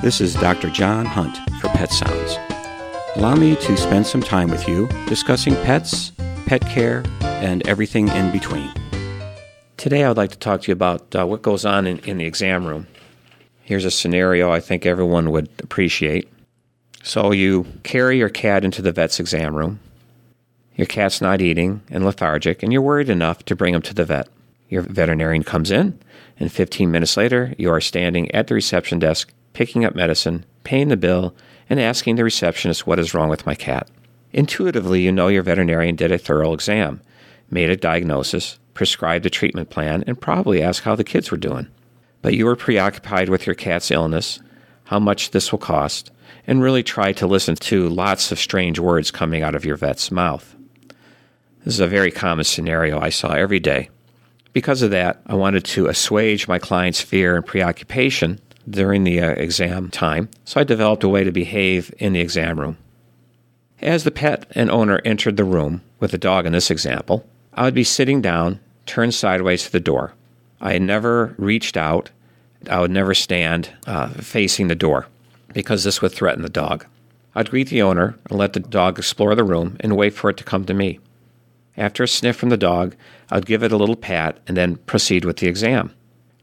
This is Dr. John Hunt for Pet Sounds. Allow me to spend some time with you discussing pets, pet care, and everything in between. Today, I would like to talk to you about uh, what goes on in, in the exam room. Here's a scenario I think everyone would appreciate. So, you carry your cat into the vet's exam room. Your cat's not eating and lethargic, and you're worried enough to bring him to the vet. Your veterinarian comes in, and 15 minutes later, you are standing at the reception desk, picking up medicine, paying the bill, and asking the receptionist what is wrong with my cat. Intuitively, you know your veterinarian did a thorough exam, made a diagnosis, prescribed a treatment plan, and probably asked how the kids were doing. But you were preoccupied with your cat's illness, how much this will cost, and really tried to listen to lots of strange words coming out of your vet's mouth. This is a very common scenario I saw every day. Because of that, I wanted to assuage my client's fear and preoccupation during the uh, exam time, so I developed a way to behave in the exam room. As the pet and owner entered the room, with the dog in this example, I would be sitting down, turned sideways to the door. I never reached out. I would never stand uh, facing the door because this would threaten the dog. I'd greet the owner and let the dog explore the room and wait for it to come to me. After a sniff from the dog, I'd give it a little pat and then proceed with the exam.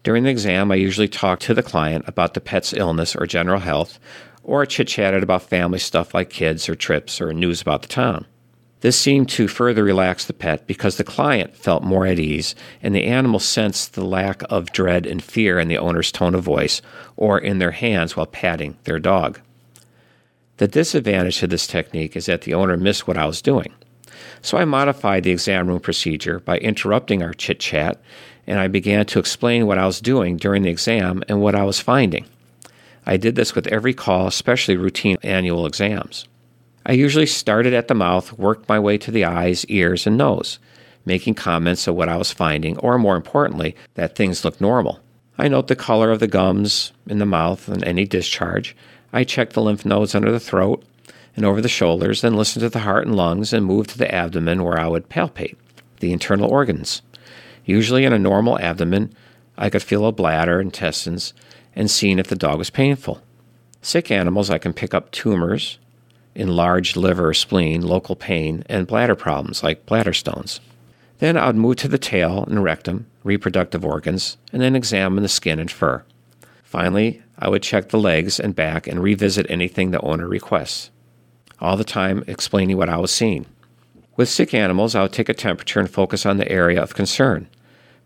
During the exam, I usually talked to the client about the pet's illness or general health, or chit chatted about family stuff like kids or trips or news about the town. This seemed to further relax the pet because the client felt more at ease and the animal sensed the lack of dread and fear in the owner's tone of voice or in their hands while patting their dog. The disadvantage to this technique is that the owner missed what I was doing. So I modified the exam room procedure by interrupting our chit chat, and I began to explain what I was doing during the exam and what I was finding. I did this with every call, especially routine annual exams. I usually started at the mouth, worked my way to the eyes, ears, and nose, making comments of what I was finding, or more importantly, that things look normal. I note the color of the gums in the mouth and any discharge. I check the lymph nodes under the throat, and over the shoulders, then listen to the heart and lungs and move to the abdomen where I would palpate the internal organs. Usually in a normal abdomen, I could feel a bladder, intestines, and seeing if the dog was painful. Sick animals, I can pick up tumors, enlarged liver spleen, local pain, and bladder problems like bladder stones. Then I would move to the tail and rectum, reproductive organs, and then examine the skin and fur. Finally, I would check the legs and back and revisit anything the owner requests all the time explaining what I was seeing. With sick animals, I would take a temperature and focus on the area of concern.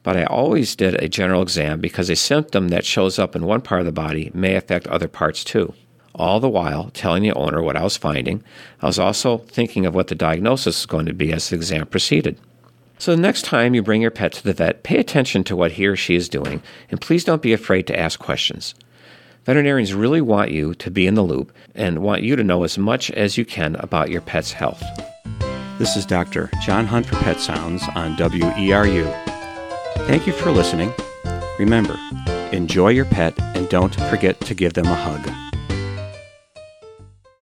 But I always did a general exam because a symptom that shows up in one part of the body may affect other parts too. All the while telling the owner what I was finding, I was also thinking of what the diagnosis was going to be as the exam proceeded. So the next time you bring your pet to the vet, pay attention to what he or she is doing, and please don't be afraid to ask questions. Veterinarians really want you to be in the loop and want you to know as much as you can about your pet's health. This is Dr. John Hunt for Pet Sounds on WERU. Thank you for listening. Remember, enjoy your pet and don't forget to give them a hug.